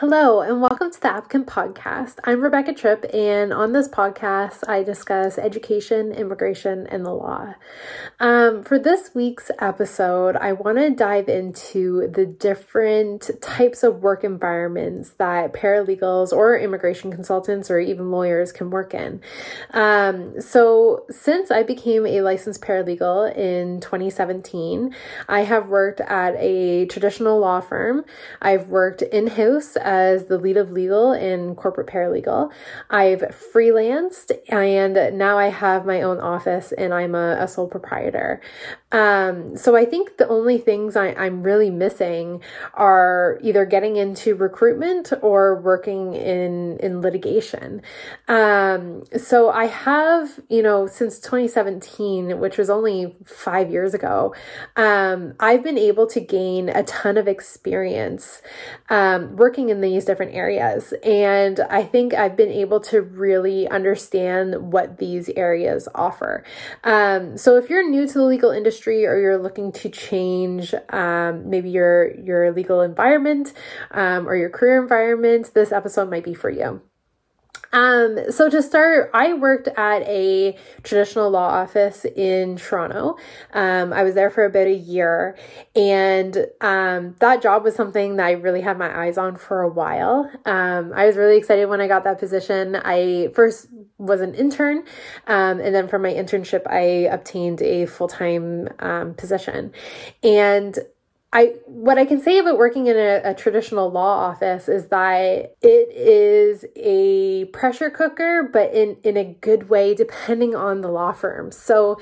Hello, and welcome to the Applicant Podcast. I'm Rebecca Tripp, and on this podcast, I discuss education, immigration, and the law. Um, for this week's episode, I want to dive into the different types of work environments that paralegals or immigration consultants or even lawyers can work in. Um, so, since I became a licensed paralegal in 2017, I have worked at a traditional law firm, I've worked in house as the lead of legal in corporate paralegal. I've freelanced and now I have my own office and I'm a, a sole proprietor. Um, so I think the only things I, I'm really missing are either getting into recruitment or working in in litigation. Um, so I have, you know, since 2017, which was only five years ago, um, I've been able to gain a ton of experience um, working in these different areas, and I think I've been able to really understand what these areas offer. Um, so if you're new to the legal industry industry or you're looking to change um, maybe your your legal environment um, or your career environment, this episode might be for you. Um, so to start, I worked at a traditional law office in Toronto. Um, I was there for about a year, and um, that job was something that I really had my eyes on for a while. Um, I was really excited when I got that position. I first was an intern, um, and then for my internship, I obtained a full time um, position, and I what I can say about working in a, a, traditional law office is that it is a pressure cooker, but in in a good way, depending on the law firm. So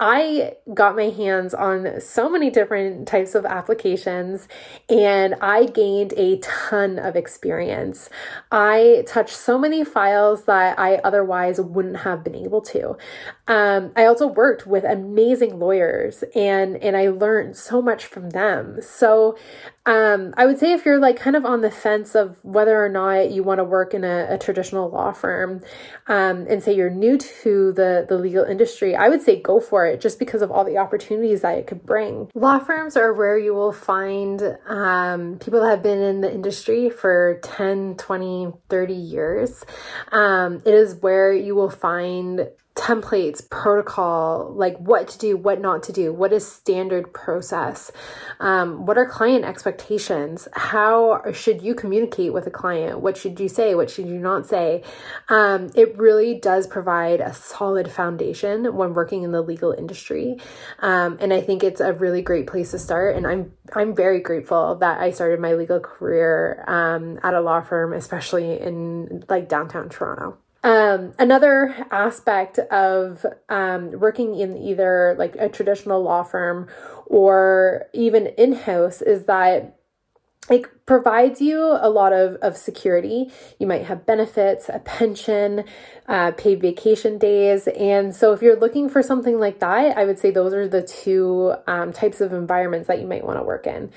I got my hands on so many different types of applications and I gained a ton of experience. I touched so many files that I otherwise wouldn't have been able to. Um, I also worked with amazing lawyers and, and I learned so much from them. So um, I would say if you're like kind of on the fence of whether or not you want to work in a, a traditional law firm, um, and say you're new to the the legal industry, I would say go for it just because of all the opportunities that it could bring. Law firms are where you will find um, people that have been in the industry for 10, 20, 30 years. Um, it is where you will find templates, protocol, like what to do, what not to do, what is standard process, um, what are client expectations, how should you communicate with a client, what should you say, what should you not say. Um, it really does provide a solid foundation when working in the legal industry, um, and I think it's a really great place to start. And I'm I'm very grateful that I started my legal career um, at a law firm, especially in like downtown Toronto. Um, another aspect of um, working in either like a traditional law firm or even in house is that it provides you a lot of, of security. You might have benefits, a pension, uh, paid vacation days. And so, if you're looking for something like that, I would say those are the two um, types of environments that you might want to work in.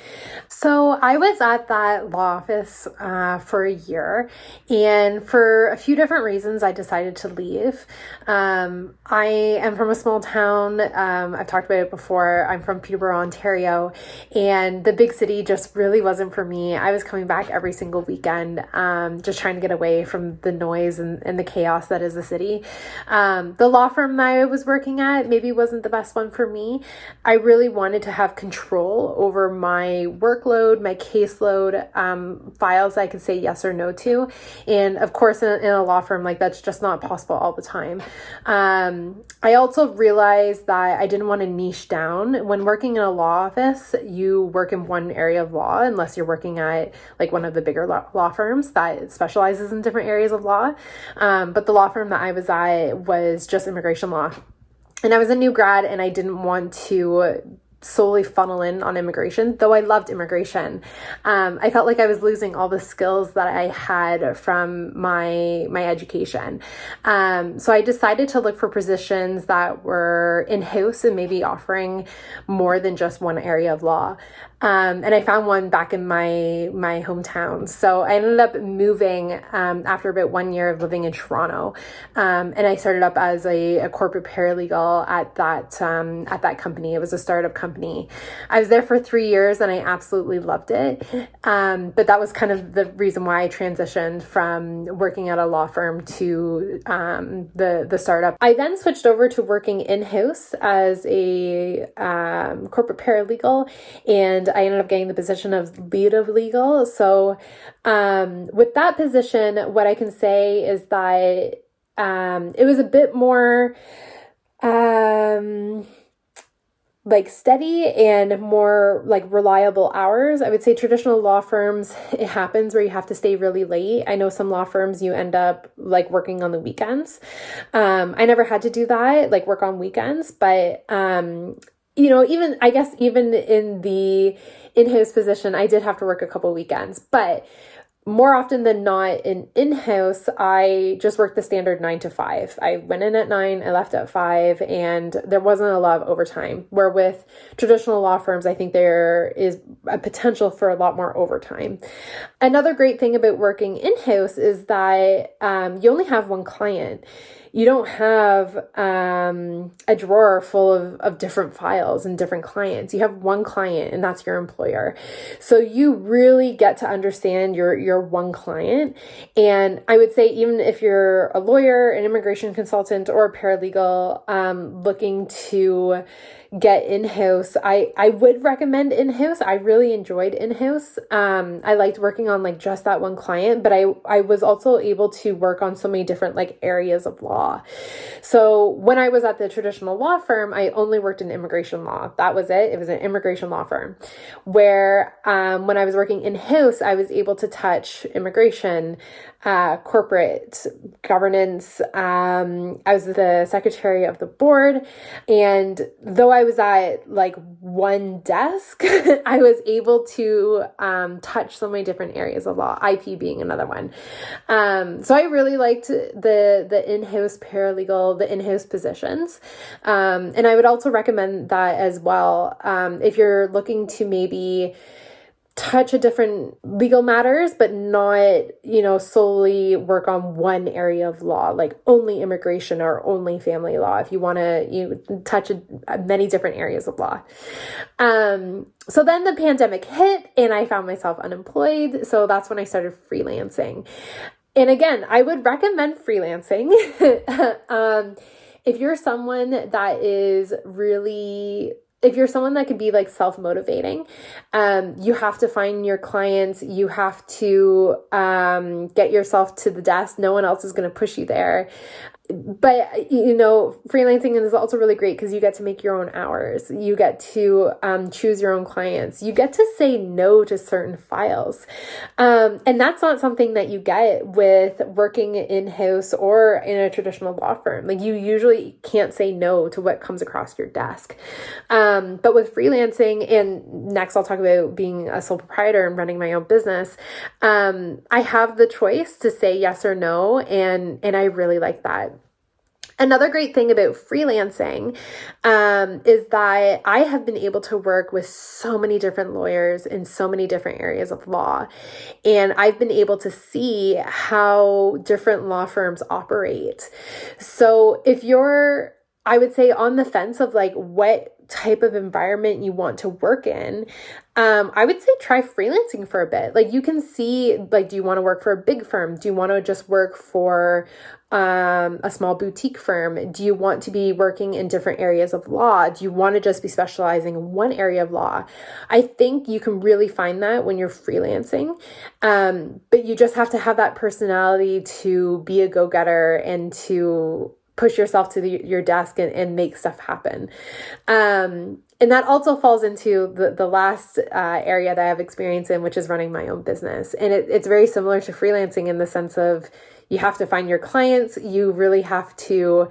So, I was at that law office uh, for a year, and for a few different reasons, I decided to leave. Um, I am from a small town. Um, I've talked about it before. I'm from Peterborough, Ontario, and the big city just really wasn't for me. I was coming back every single weekend, um, just trying to get away from the noise and, and the chaos that is the city. Um, the law firm that I was working at maybe wasn't the best one for me. I really wanted to have control over my workload, my caseload, um, files I could say yes or no to. And of course, in, in a law firm, like that's just not possible all the time. Um, I also realized that I didn't want to niche down. When working in a law office, you work in one area of law unless you're working at at like one of the bigger law, law firms that specializes in different areas of law. Um, but the law firm that I was at was just immigration law. And I was a new grad and I didn't want to solely funnel in on immigration, though I loved immigration. Um, I felt like I was losing all the skills that I had from my my education. Um, so I decided to look for positions that were in house and maybe offering more than just one area of law. Um, and I found one back in my my hometown. So I ended up moving um, after about one year of living in Toronto, um, and I started up as a, a corporate paralegal at that um, at that company. It was a startup company. I was there for three years, and I absolutely loved it. Um, but that was kind of the reason why I transitioned from working at a law firm to um, the the startup. I then switched over to working in house as a corporate paralegal and I ended up getting the position of lead of legal. So, um, with that position, what I can say is that um, it was a bit more um, like steady and more like reliable hours. I would say traditional law firms, it happens where you have to stay really late. I know some law firms you end up like working on the weekends. Um, I never had to do that, like work on weekends, but um, you know, even I guess even in the in his position, I did have to work a couple weekends, but more often than not in in-house i just worked the standard nine to five i went in at nine i left at five and there wasn't a lot of overtime where with traditional law firms i think there is a potential for a lot more overtime another great thing about working in-house is that um, you only have one client you don't have um, a drawer full of, of different files and different clients. You have one client and that's your employer. So you really get to understand your, your one client. And I would say, even if you're a lawyer, an immigration consultant, or a paralegal um, looking to get in-house. I i would recommend in-house. I really enjoyed in-house. Um i liked working on like just that one client but i i was also able to work on so many different like areas of law. So when i was at the traditional law firm i only worked in immigration law. That was it. It was an immigration law firm where um when i was working in-house i was able to touch immigration uh, corporate governance. Um, I was the secretary of the board. And though I was at like one desk, I was able to um, touch so many different areas of law, IP being another one. Um, so I really liked the, the in house paralegal, the in house positions. Um, and I would also recommend that as well um, if you're looking to maybe touch a different legal matters but not you know solely work on one area of law like only immigration or only family law if you want to you touch a, many different areas of law. Um so then the pandemic hit and i found myself unemployed so that's when i started freelancing. And again i would recommend freelancing. Um if you're someone that is really if you're someone that can be like self motivating, um, you have to find your clients. You have to um, get yourself to the desk. No one else is going to push you there but you know freelancing is also really great because you get to make your own hours. You get to um, choose your own clients. You get to say no to certain files. Um, and that's not something that you get with working in-house or in a traditional law firm. Like you usually can't say no to what comes across your desk. Um, but with freelancing and next i'll talk about being a sole proprietor and running my own business um, i have the choice to say yes or no and and i really like that Another great thing about freelancing um, is that I have been able to work with so many different lawyers in so many different areas of law. And I've been able to see how different law firms operate. So if you're, I would say, on the fence of like what type of environment you want to work in, um, I would say try freelancing for a bit. Like you can see, like, do you want to work for a big firm? Do you want to just work for um, a small boutique firm? Do you want to be working in different areas of law? Do you want to just be specializing in one area of law? I think you can really find that when you're freelancing. Um, but you just have to have that personality to be a go getter and to push yourself to the, your desk and, and make stuff happen. Um, and that also falls into the, the last uh, area that I have experience in, which is running my own business. And it, it's very similar to freelancing in the sense of you have to find your clients, you really have to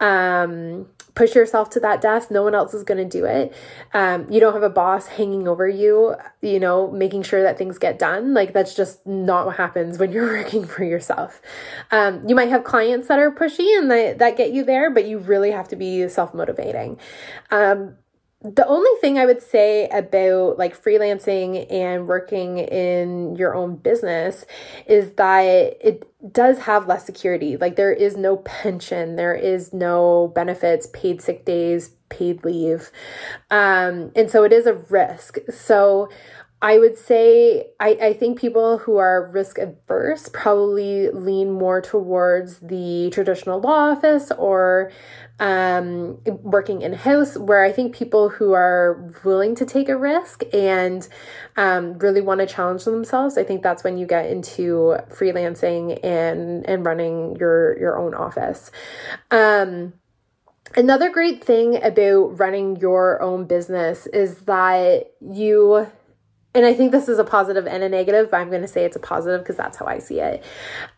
um, push yourself to that desk. No one else is going to do it. Um, you don't have a boss hanging over you, you know, making sure that things get done. Like that's just not what happens when you're working for yourself. Um, you might have clients that are pushy and that, that get you there, but you really have to be self motivating. Um, the only thing I would say about like freelancing and working in your own business is that it does have less security. Like there is no pension, there is no benefits, paid sick days, paid leave. Um, and so it is a risk. So I would say I, I think people who are risk averse probably lean more towards the traditional law office or um, working in house, where I think people who are willing to take a risk and um, really want to challenge themselves, I think that's when you get into freelancing and and running your your own office. Um, another great thing about running your own business is that you and I think this is a positive and a negative, but I'm going to say it's a positive because that's how I see it.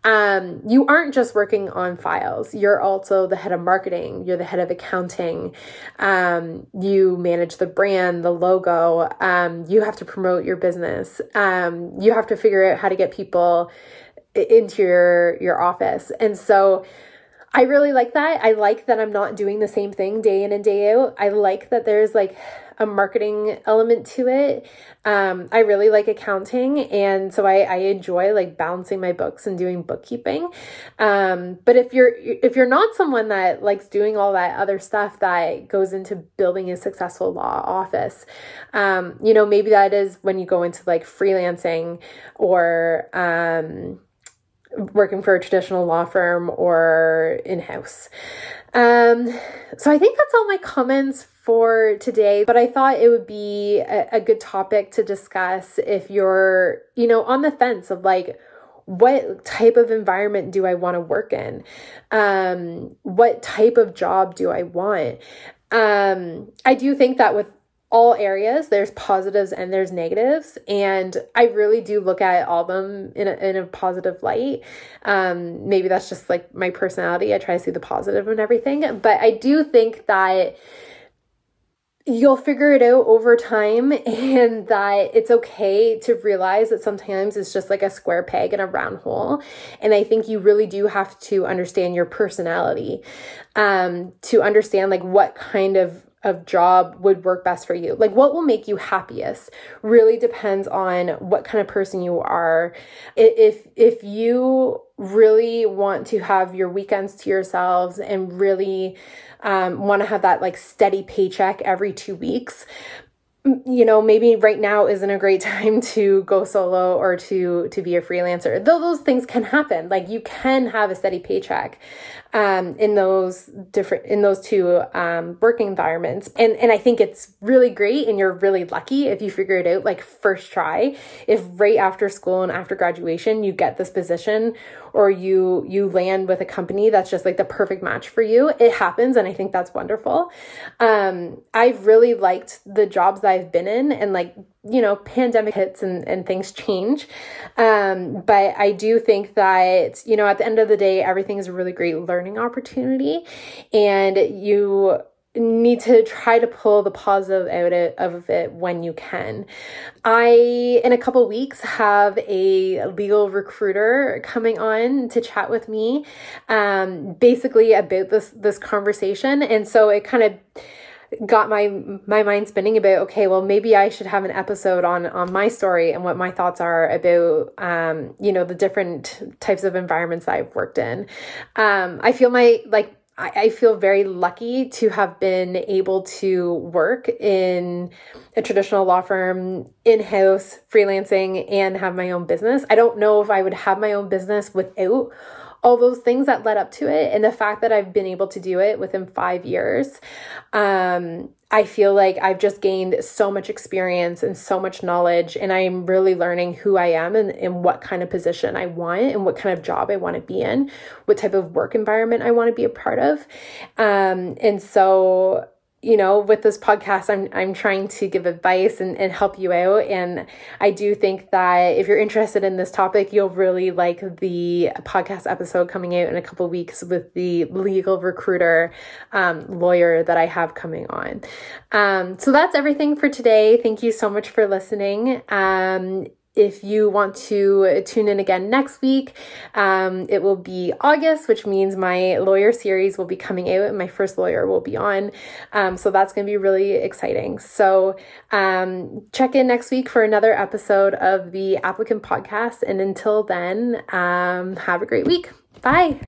Um, you aren't just working on files, you're also the head of marketing, you're the head of accounting, um, you manage the brand, the logo, um, you have to promote your business, um, you have to figure out how to get people into your, your office. And so, I really like that. I like that I'm not doing the same thing day in and day out. I like that there's like a marketing element to it. Um, I really like accounting, and so I, I enjoy like balancing my books and doing bookkeeping. Um, but if you're if you're not someone that likes doing all that other stuff that goes into building a successful law office, um, you know maybe that is when you go into like freelancing or um, working for a traditional law firm or in house. Um, so I think that's all my comments for today, but I thought it would be a, a good topic to discuss if you're, you know, on the fence of like, what type of environment do I want to work in? Um, what type of job do I want? Um, I do think that with all areas there's positives and there's negatives and i really do look at all of them in a, in a positive light. Um, maybe that's just like my personality. I try to see the positive in everything but i do think that you'll figure it out over time and that it's okay to realize that sometimes it's just like a square peg in a round hole and i think you really do have to understand your personality um, to understand like what kind of of job would work best for you. Like what will make you happiest really depends on what kind of person you are. If if you really want to have your weekends to yourselves and really um, want to have that like steady paycheck every two weeks, you know maybe right now isn't a great time to go solo or to to be a freelancer. Though those things can happen. Like you can have a steady paycheck um, in those different in those two um, working environments. And and i think it's really great and you're really lucky if you figure it out like first try. If right after school and after graduation you get this position or you you land with a company that's just like the perfect match for you it happens and i think that's wonderful. Um, i've really liked the jobs that i've been in and like you know pandemic hits and, and things change um, but i do think that you know at the end of the day everything is a really great learning opportunity and you need to try to pull the positive out of it when you can. I, in a couple weeks, have a legal recruiter coming on to chat with me, um, basically about this this conversation, and so it kind of got my my mind spinning about okay well maybe i should have an episode on on my story and what my thoughts are about um you know the different types of environments that i've worked in um i feel my like I, I feel very lucky to have been able to work in a traditional law firm, in house, freelancing, and have my own business. I don't know if I would have my own business without all those things that led up to it and the fact that I've been able to do it within five years. Um, I feel like I've just gained so much experience and so much knowledge, and I'm really learning who I am and, and what kind of position I want and what kind of job I want to be in, what type of work environment I want to be a part of. Um, and so you know with this podcast i'm i'm trying to give advice and, and help you out. And i do think that if you're interested in this topic you'll really like the podcast episode coming out in a couple weeks with the legal recruiter um, lawyer that i have coming on. Um, so that's everything for today. Thank you so much for listening. Um, if you want to tune in again next week, um, it will be August, which means my lawyer series will be coming out and my first lawyer will be on. Um, so that's going to be really exciting. So um, check in next week for another episode of the Applicant Podcast. And until then, um, have a great week. Bye.